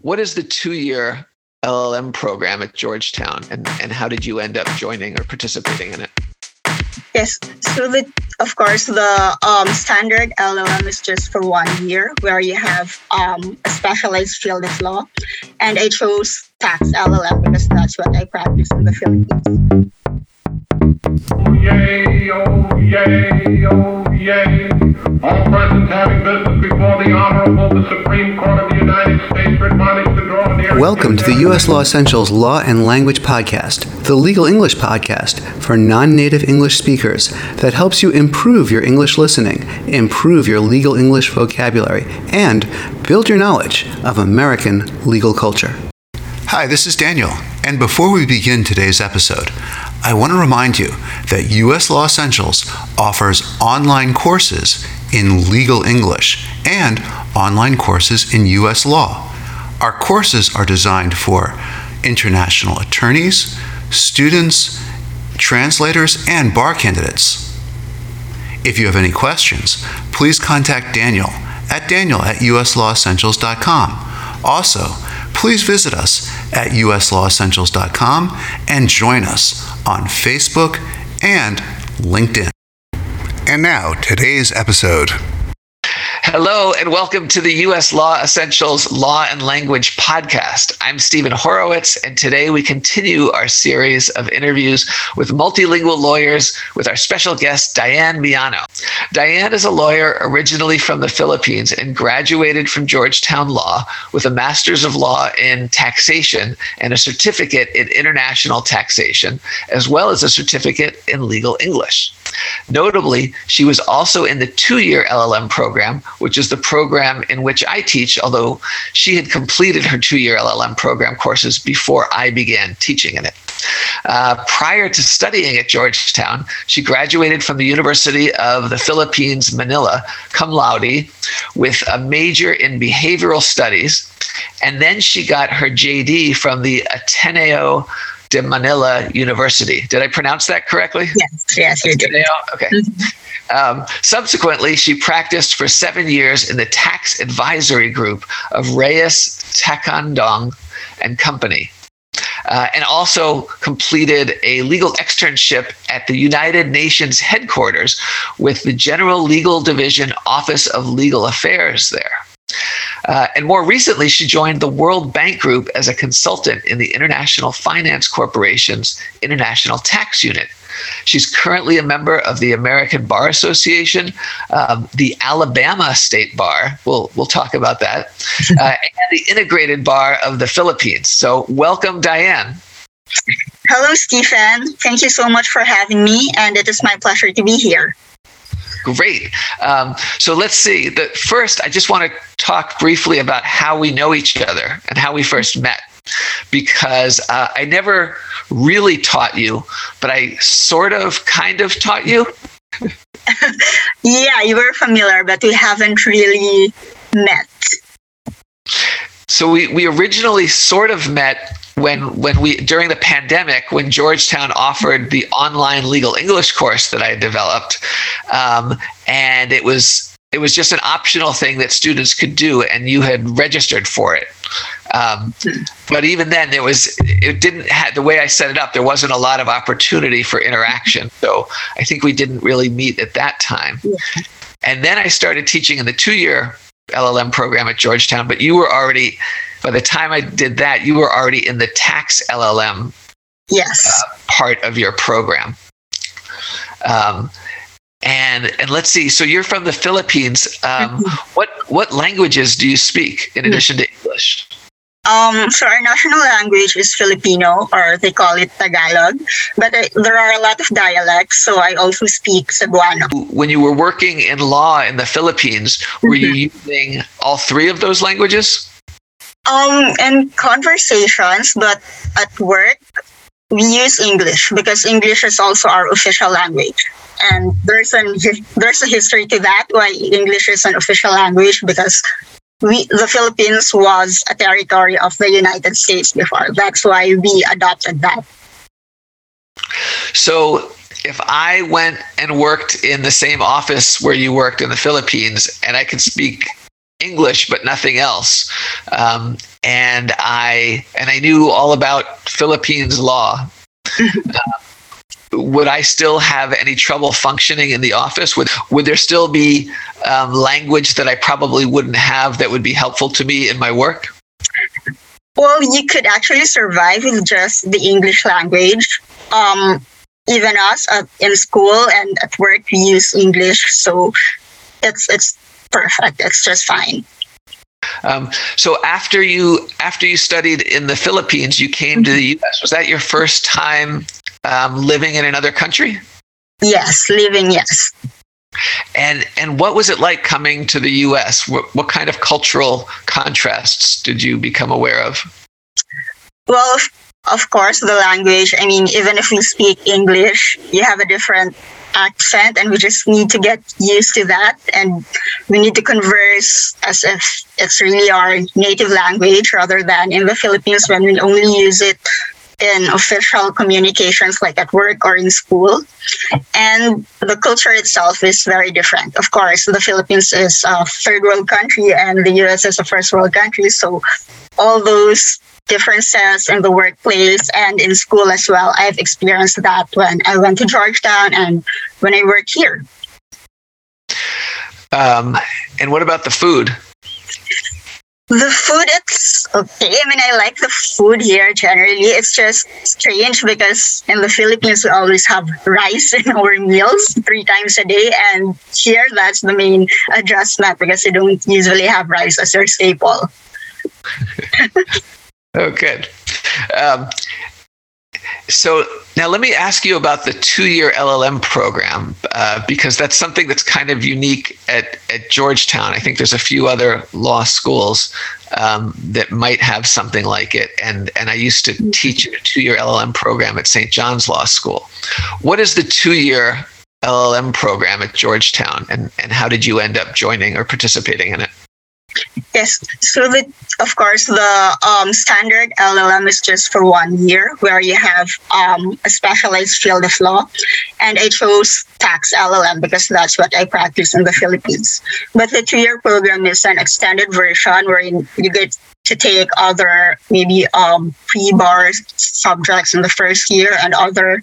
what is the two-year LLM program at Georgetown, and and how did you end up joining or participating in it? Yes, so the of course the um, standard LLM is just for one year, where you have um, a specialized field of law, and I chose tax LLM because that's what I practice in the Philippines. Yay, oh yay, oh yay. All having business before the Honorable the Supreme Court of the United States to draw near. Welcome to the U.S. Law Essentials Law and Language Podcast, the legal English podcast for non native English speakers that helps you improve your English listening, improve your legal English vocabulary, and build your knowledge of American legal culture. Hi, this is Daniel, and before we begin today's episode, I want to remind you that U.S. Law Essentials offers online courses in legal English and online courses in U.S. law. Our courses are designed for international attorneys, students, translators, and bar candidates. If you have any questions, please contact Daniel at daniel at uslawessentials.com. Also, please visit us at uslawessentials.com and join us on Facebook and LinkedIn. And now, today's episode. Hello, and welcome to the U.S. Law Essentials Law and Language podcast. I'm Stephen Horowitz, and today we continue our series of interviews with multilingual lawyers with our special guest, Diane Miano. Diane is a lawyer originally from the Philippines and graduated from Georgetown Law with a Master's of Law in Taxation and a certificate in International Taxation, as well as a certificate in Legal English. Notably, she was also in the two year LLM program, which is the program in which I teach, although she had completed her two year LLM program courses before I began teaching in it. Uh, prior to studying at Georgetown, she graduated from the University of the Philippines, Manila, cum laude, with a major in behavioral studies. And then she got her JD from the Ateneo de Manila University. Did I pronounce that correctly? Yes, yes, you did. Okay. Um, subsequently, she practiced for seven years in the tax advisory group of Reyes Tacandong and Company. Uh, and also completed a legal externship at the United Nations headquarters with the General Legal Division Office of Legal Affairs there. Uh, and more recently, she joined the World Bank Group as a consultant in the International Finance Corporation's International Tax Unit. She's currently a member of the American Bar Association, um, the Alabama State Bar. We'll we'll talk about that, uh, and the Integrated Bar of the Philippines. So, welcome, Diane. Hello, Stephen. Thank you so much for having me, and it is my pleasure to be here. Great. Um, so let's see. The, first, I just want to talk briefly about how we know each other and how we first met, because uh, I never really taught you, but I sort of, kind of taught you. yeah, you were familiar, but we haven't really met. So we, we originally sort of met when when we during the pandemic when Georgetown offered the online legal English course that I developed, um, and it was it was just an optional thing that students could do, and you had registered for it. Um, but even then, there was it didn't have the way I set it up. There wasn't a lot of opportunity for interaction, so I think we didn't really meet at that time. Yeah. And then I started teaching in the two-year LLM program at Georgetown. But you were already by the time I did that, you were already in the tax LLM yes uh, part of your program. Um, and and let's see. So you're from the Philippines. Um, mm-hmm. What what languages do you speak in addition to English? Um, so our national language is Filipino, or they call it Tagalog. But uh, there are a lot of dialects, so I also speak Cebuano. When you were working in law in the Philippines, were mm-hmm. you using all three of those languages? Um, in conversations, but at work, we use English because English is also our official language. And there's an there's a history to that why English is an official language because we the Philippines was a territory of the United States before. That's why we adopted that. So if I went and worked in the same office where you worked in the Philippines and I could speak English but nothing else. Um, and I and I knew all about Philippines law. uh, would I still have any trouble functioning in the office? Would would there still be um, language that I probably wouldn't have that would be helpful to me in my work? Well, you could actually survive with just the English language. Um, even us uh, in school and at work, we use English, so it's it's perfect. It's just fine. Um, so after you after you studied in the Philippines, you came to the U.S. Was that your first time um, living in another country? Yes, living. Yes. And and what was it like coming to the U.S.? What, what kind of cultural contrasts did you become aware of? Well, of course, the language. I mean, even if we speak English, you have a different accent and we just need to get used to that and we need to converse as if it's really our native language rather than in the Philippines when we only use it in official communications like at work or in school. And the culture itself is very different. Of course, the Philippines is a third world country and the US is a first world country. So all those differences in the workplace and in school as well. I've experienced that when I went to Georgetown and when I work here. Um, and what about the food? The food, it's okay. I mean, I like the food here generally. It's just strange because in the Philippines, we always have rice in our meals three times a day. And here, that's the main adjustment because you don't usually have rice as your staple. oh, good. Um, so now let me ask you about the two-year LLM program uh, because that's something that's kind of unique at, at Georgetown. I think there's a few other law schools um, that might have something like it, and and I used to teach a two-year LLM program at St. John's Law School. What is the two-year LLM program at Georgetown, and and how did you end up joining or participating in it? Yes. So the of course the um, standard LLM is just for one year, where you have um, a specialized field of law, and I chose tax LLM because that's what I practice in the Philippines. But the two-year program is an extended version where you get to take other maybe um, pre-bar subjects in the first year and other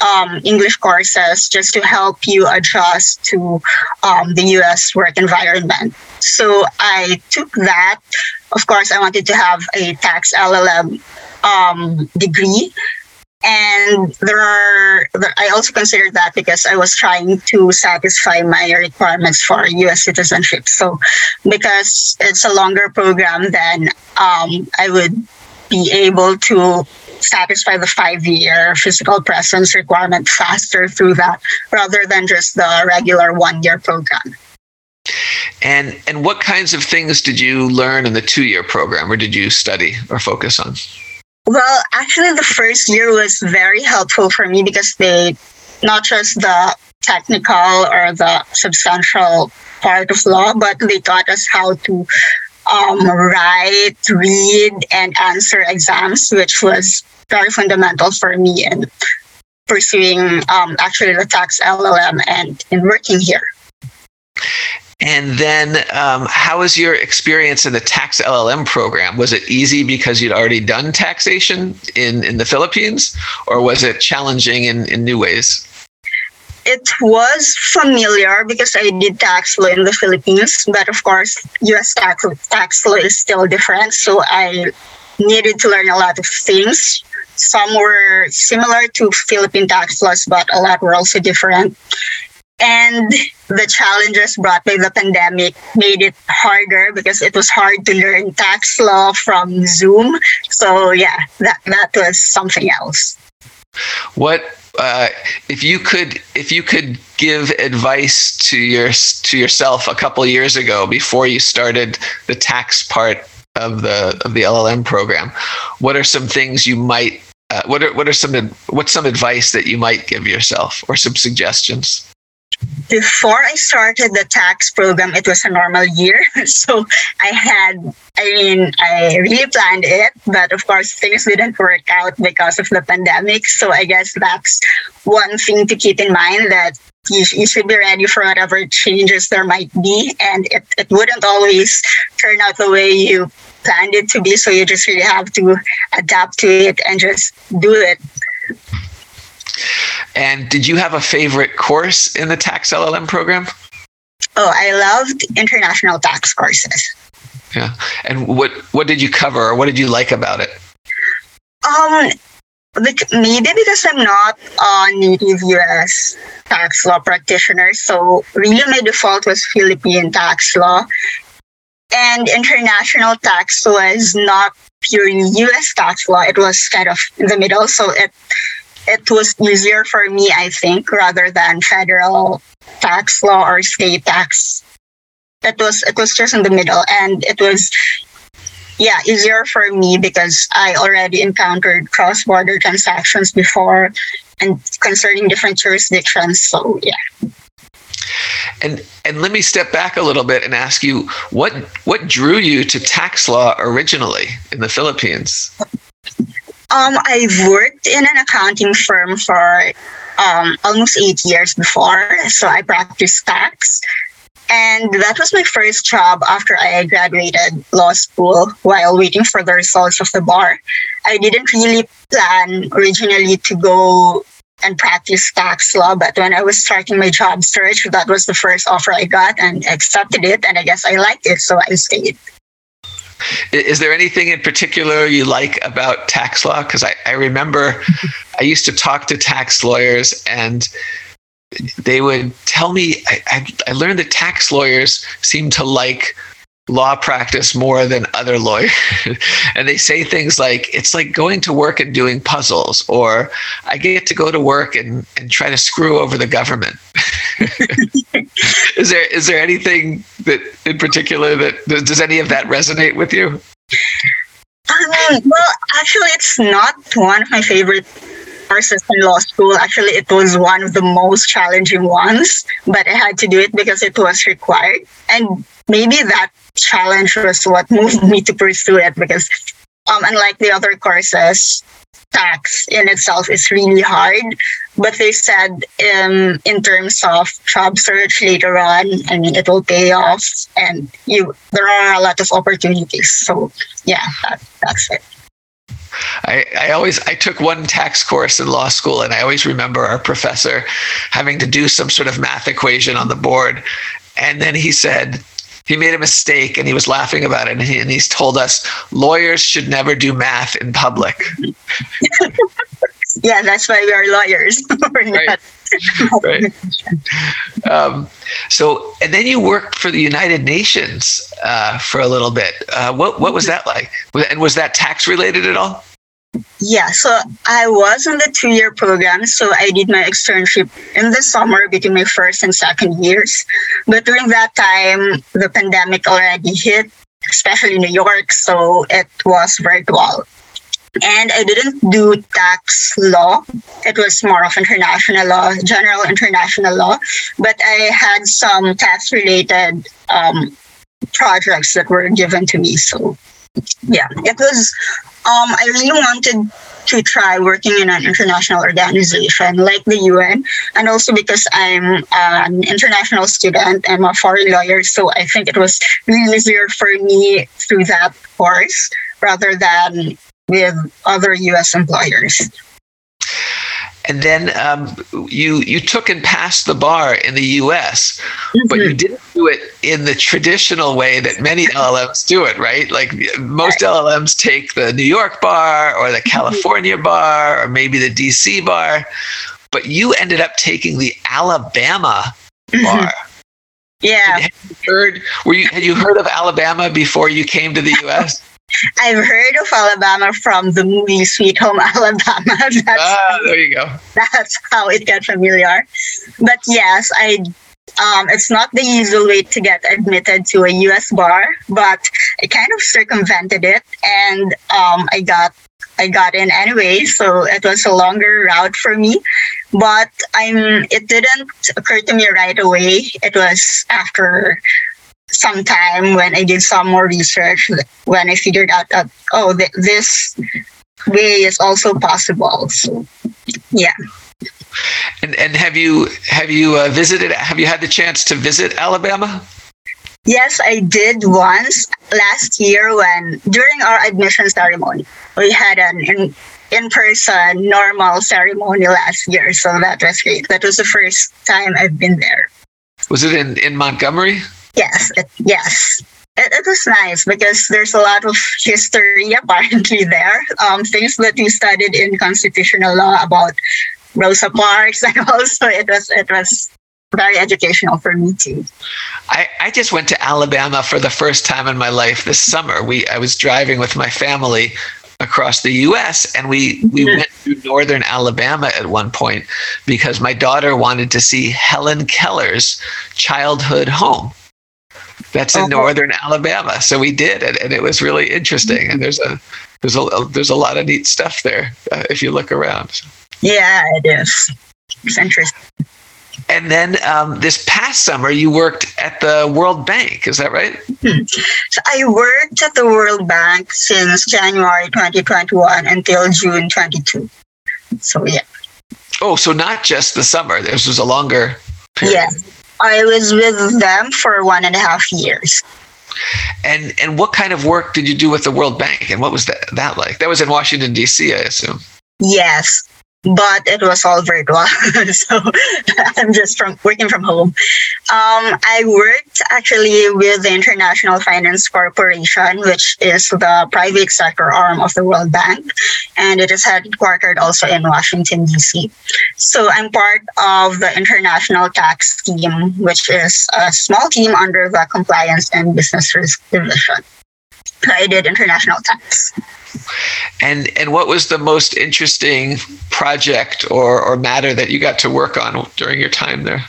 um, English courses just to help you adjust to um, the US work environment. So I took that. Of course, I wanted to have a tax LLM um, degree. And there are, I also considered that because I was trying to satisfy my requirements for US citizenship. So, because it's a longer program, then um, I would be able to satisfy the five year physical presence requirement faster through that rather than just the regular one year program. And and what kinds of things did you learn in the two year program or did you study or focus on? Well, actually the first year was very helpful for me because they not just the technical or the substantial part of law, but they taught us how to um, write, read, and answer exams, which was very fundamental for me in pursuing um, actually the tax LLM and in working here. And then, um, how was your experience in the tax LLM program? Was it easy because you'd already done taxation in, in the Philippines, or was it challenging in, in new ways? it was familiar because I did tax law in the Philippines, but of course, US tax, tax law is still different. So I needed to learn a lot of things. Some were similar to Philippine tax laws, but a lot were also different. And the challenges brought by the pandemic made it harder because it was hard to learn tax law from Zoom. So yeah, that, that was something else. What uh, if you could if you could give advice to your to yourself a couple years ago before you started the tax part of the of the LLM program, what are some things you might uh, what are what are some what's some advice that you might give yourself or some suggestions? before I started the tax program, it was a normal year. So I had, I mean, I really planned it, but of course things didn't work out because of the pandemic. So I guess that's one thing to keep in mind that you, you should be ready for whatever changes there might be. And it, it wouldn't always turn out the way you planned it to be. So you just really have to adapt to it and just do it. And did you have a favorite course in the tax LLM program? Oh, I loved international tax courses. Yeah. And what what did you cover or what did you like about it? Um, like maybe because I'm not a native US tax law practitioner, so really my default was Philippine tax law. And international tax was not purely US tax law, it was kind of in the middle. So it it was easier for me, I think, rather than federal tax law or state tax. It was it was just in the middle, and it was yeah easier for me because I already encountered cross border transactions before, and concerning different jurisdictions. So yeah. And and let me step back a little bit and ask you what what drew you to tax law originally in the Philippines? Um, I've worked in an accounting firm for um, almost eight years before, so I practiced tax. And that was my first job after I graduated law school while waiting for the results of the bar. I didn't really plan originally to go and practice tax law, but when I was starting my job search, that was the first offer I got and accepted it. And I guess I liked it, so I stayed. Is there anything in particular you like about tax law? Because I, I remember I used to talk to tax lawyers and they would tell me, I, I, I learned that tax lawyers seem to like law practice more than other lawyers. and they say things like, it's like going to work and doing puzzles, or I get to go to work and, and try to screw over the government. is there is there anything that in particular that does any of that resonate with you? Um, well, actually, it's not one of my favorite courses in law school. Actually, it was one of the most challenging ones, but I had to do it because it was required. And maybe that challenge was what moved me to pursue it because um, unlike the other courses, tax in itself is really hard. But they said um, in terms of job search later on, I mean, it will pay off and you there are a lot of opportunities. So yeah, that, that's it. I, I always I took one tax course in law school and I always remember our professor having to do some sort of math equation on the board. And then he said, he made a mistake and he was laughing about it. And, he, and he's told us lawyers should never do math in public. yeah, that's why we are lawyers. right. right. Um, so, and then you worked for the United Nations uh, for a little bit. Uh, what what was that like? And was that tax related at all? Yeah, so I was in the two year program. So I did my externship in the summer between my first and second years. But during that time, the pandemic already hit, especially New York. So it was virtual. And I didn't do tax law. It was more of international law, general international law. But I had some tax related um, projects that were given to me. So yeah, it was um, I really wanted to try working in an international organization like the UN, and also because I'm an international student, I'm a foreign lawyer, so I think it was really easier for me through that course rather than with other US employers and then um, you you took and passed the bar in the U.S., mm-hmm. but you mm-hmm. didn't do it in the traditional way that many LLMs do it. Right? Like most right. LLMs take the New York bar or the mm-hmm. California bar or maybe the D.C. bar, but you ended up taking the Alabama mm-hmm. bar. Yeah. Had you heard? Were you had you heard of Alabama before you came to the U.S.? I've heard of Alabama from the movie Sweet Home Alabama. That's ah, there you go. That's how it got familiar. But yes, I um, it's not the usual way to get admitted to a U.S. bar, but I kind of circumvented it, and um, I got I got in anyway. So it was a longer route for me, but I'm. It didn't occur to me right away. It was after some time when I did some more research, when I figured out that, oh, th- this way is also possible. So, yeah. And and have you have you uh, visited? Have you had the chance to visit Alabama? Yes, I did once last year when during our admission ceremony we had an in, in-person normal ceremony last year, so that was great. That was the first time I've been there. Was it in in Montgomery? Yes, it, yes. It, it, was nice because there's a lot of history apparently there. Um, things that we studied in constitutional law about Rosa Parks, and also it was it was very educational for me too. I, I just went to Alabama for the first time in my life this summer. We I was driving with my family across the US and we we mm-hmm. went through northern Alabama at one point because my daughter wanted to see Helen Keller's childhood home. That's in northern Alabama. So we did it and it was really interesting and there's a there's a there's a lot of neat stuff there uh, if you look around. Yeah, it is. It's interesting. And then um, this past summer, you worked at the World Bank. Is that right? Hmm. So I worked at the World Bank since January 2021 until June 22. So, yeah. Oh, so not just the summer. This was a longer period. Yeah. I was with them for one and a half years. And and what kind of work did you do with the World Bank? And what was that, that like? That was in Washington, D.C., I assume. Yes but it was all virtual. so I'm just from working from home. Um, I worked actually with the International Finance Corporation, which is the private sector arm of the World Bank, and it is headquartered also in Washington, D.C. So I'm part of the International Tax Team, which is a small team under the Compliance and Business Risk Division. I did international tax. And and what was the most interesting project or, or matter that you got to work on during your time there?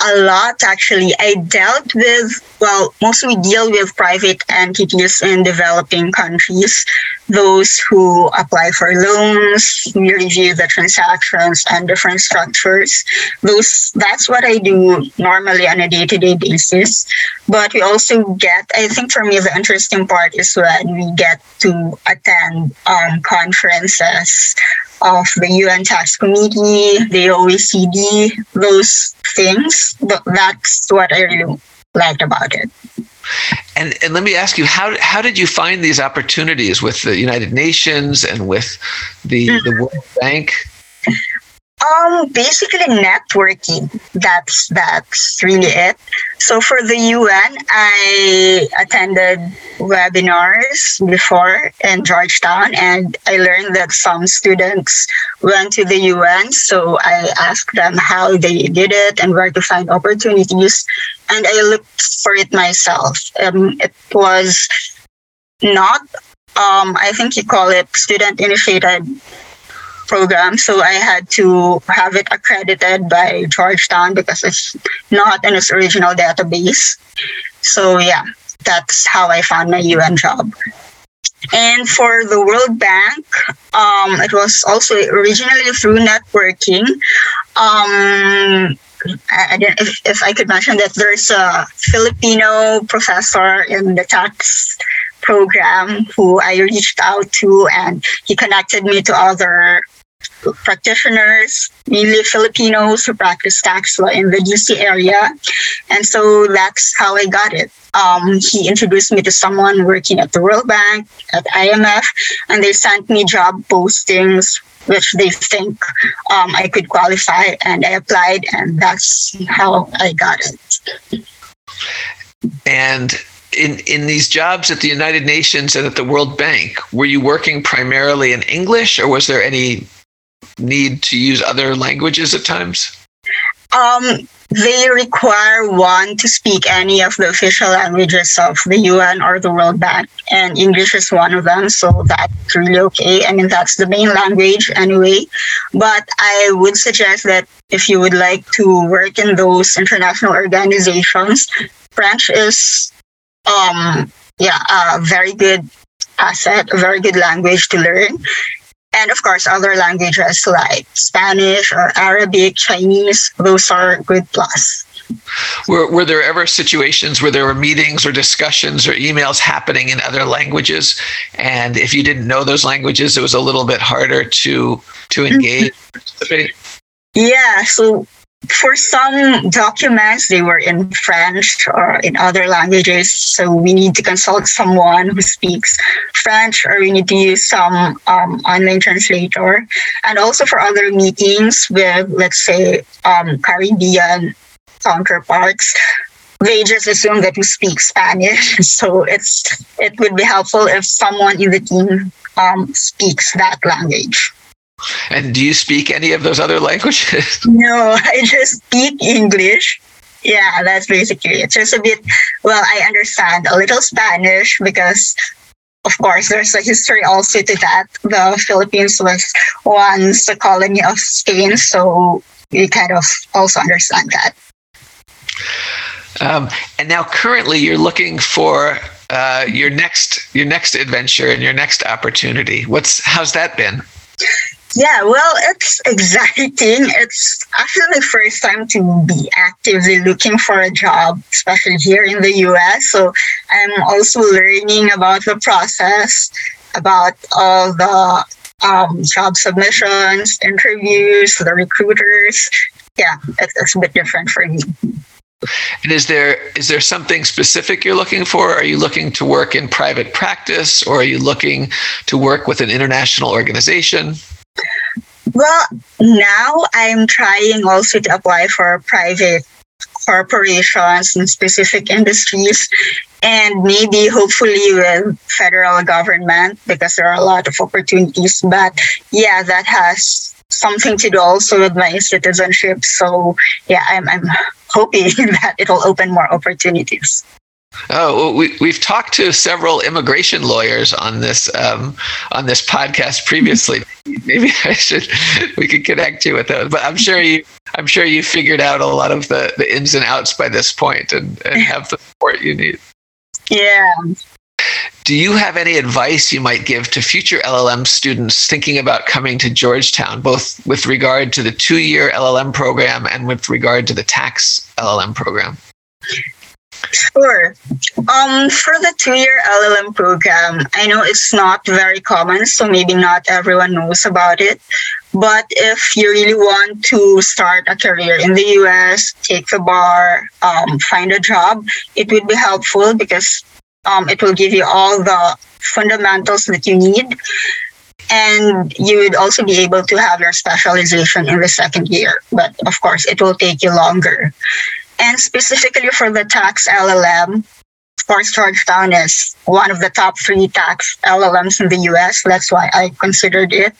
A lot actually. I dealt with, well, mostly deal with private entities in developing countries, those who apply for loans, we review the transactions and different structures. Those that's what I do normally on a day-to-day basis. But we also get, I think for me the interesting part is when we get to attend um, conferences of the UN Tax Committee, the OECD, those things. That's what I really liked about it. And and let me ask you how how did you find these opportunities with the United Nations and with the mm-hmm. the World Bank? Um, basically networking. That's that's really it. So for the UN, I attended webinars before in Georgetown, and I learned that some students went to the UN. So I asked them how they did it and where to find opportunities, and I looked for it myself. Um, it was not um, I think you call it student initiated program. So I had to have it accredited by Georgetown because it's not in its original database. So yeah, that's how I found my UN job. And for the World Bank, um, it was also originally through networking. Um, I, I if, if I could mention that there's a Filipino professor in the tax program who I reached out to, and he connected me to other practitioners, mainly Filipinos who practice tax law in the DC area. And so that's how I got it. Um, he introduced me to someone working at the World Bank, at IMF, and they sent me job postings which they think um, I could qualify, and I applied, and that's how I got it. And in in these jobs at the United Nations and at the World Bank, were you working primarily in English, or was there any need to use other languages at times? Um, they require one to speak any of the official languages of the UN or the World Bank, and English is one of them, so that's really okay. I mean, that's the main language anyway. But I would suggest that if you would like to work in those international organizations, French is, um, yeah, a very good asset, a very good language to learn and of course other languages like spanish or arabic chinese those are good plus. Were, were there ever situations where there were meetings or discussions or emails happening in other languages? And if you didn't know those languages it was a little bit harder to to engage Yeah, so for some documents, they were in French or in other languages. So we need to consult someone who speaks French, or we need to use some um, online translator. And also for other meetings with, let's say, um, Caribbean counterparts, they just assume that we speak Spanish. So it's it would be helpful if someone in the team um, speaks that language. And do you speak any of those other languages? No, I just speak English. Yeah, that's basically it. Just a bit, well, I understand a little Spanish because, of course, there's a history also to that. The Philippines was once a colony of Spain, so we kind of also understand that. Um, and now, currently, you're looking for uh, your next your next adventure and your next opportunity. What's how's that been? Yeah, well, it's exciting. It's actually the first time to be actively looking for a job, especially here in the US. So I'm also learning about the process, about all the um, job submissions, interviews, the recruiters. Yeah, it's, it's a bit different for me. And is there is there something specific you're looking for? Are you looking to work in private practice, or are you looking to work with an international organization? Well, now I'm trying also to apply for private corporations in specific industries and maybe hopefully with federal government because there are a lot of opportunities. But yeah that has something to do also with my citizenship. So yeah i'm, I'm hoping that it'll open more opportunities Oh, well, we we've talked to several immigration lawyers on this um, on this podcast previously. Maybe I should we could connect you with those. But I'm sure you I'm sure you figured out a lot of the, the ins and outs by this point and, and have the support you need. Yeah. Do you have any advice you might give to future LLM students thinking about coming to Georgetown, both with regard to the two year LLM program and with regard to the tax LLM program? Sure. Um, for the two-year LLM program, I know it's not very common, so maybe not everyone knows about it. But if you really want to start a career in the US, take the bar, um, find a job, it would be helpful because um, it will give you all the fundamentals that you need. And you would also be able to have your specialization in the second year. But of course, it will take you longer. And specifically for the tax LLM, of course, Georgetown is one of the top three tax LLMs in the US. That's why I considered it.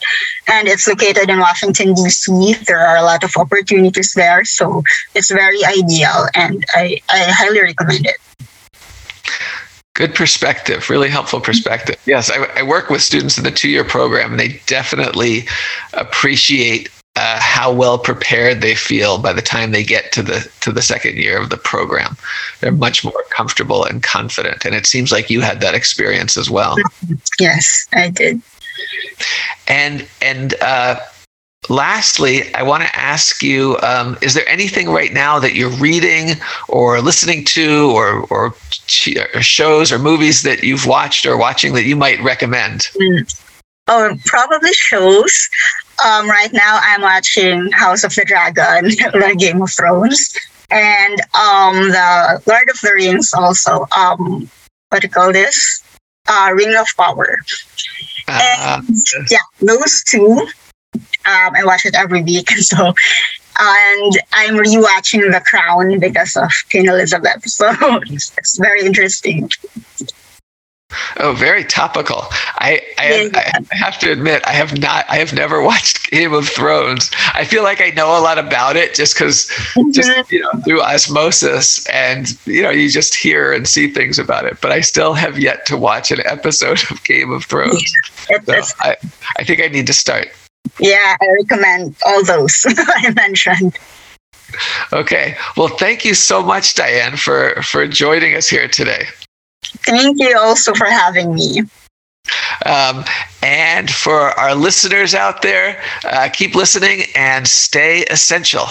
And it's located in Washington, D.C. There are a lot of opportunities there. So it's very ideal and I, I highly recommend it. Good perspective, really helpful perspective. Yes, I, I work with students in the two year program and they definitely appreciate uh, how well prepared they feel by the time they get to the to the second year of the program. They're much more comfortable and confident, and it seems like you had that experience as well. Yes, I did. And and uh, lastly, I want to ask you: um, Is there anything right now that you're reading or listening to, or or, or shows or movies that you've watched or watching that you might recommend? Mm. Oh, probably shows. Um, right now, I'm watching House of the Dragon, the Game of Thrones, and um, the Lord of the Rings. Also, um, what do you call this? Uh, Ring of Power. Uh, and, yeah, those two. Um, I watch it every week, so and I'm rewatching The Crown because of Queen Elizabeth. So it's very interesting. Oh, very topical. I I, yeah. I, have to admit I have not I have never watched Game of Thrones. I feel like I know a lot about it just because mm-hmm. just you know through osmosis and you know you just hear and see things about it. But I still have yet to watch an episode of Game of Thrones. Yeah, so I I think I need to start. Yeah, I recommend all those I mentioned. Okay. Well, thank you so much, Diane, for for joining us here today. Thank you also for having me. Um, and for our listeners out there, uh, keep listening and stay essential.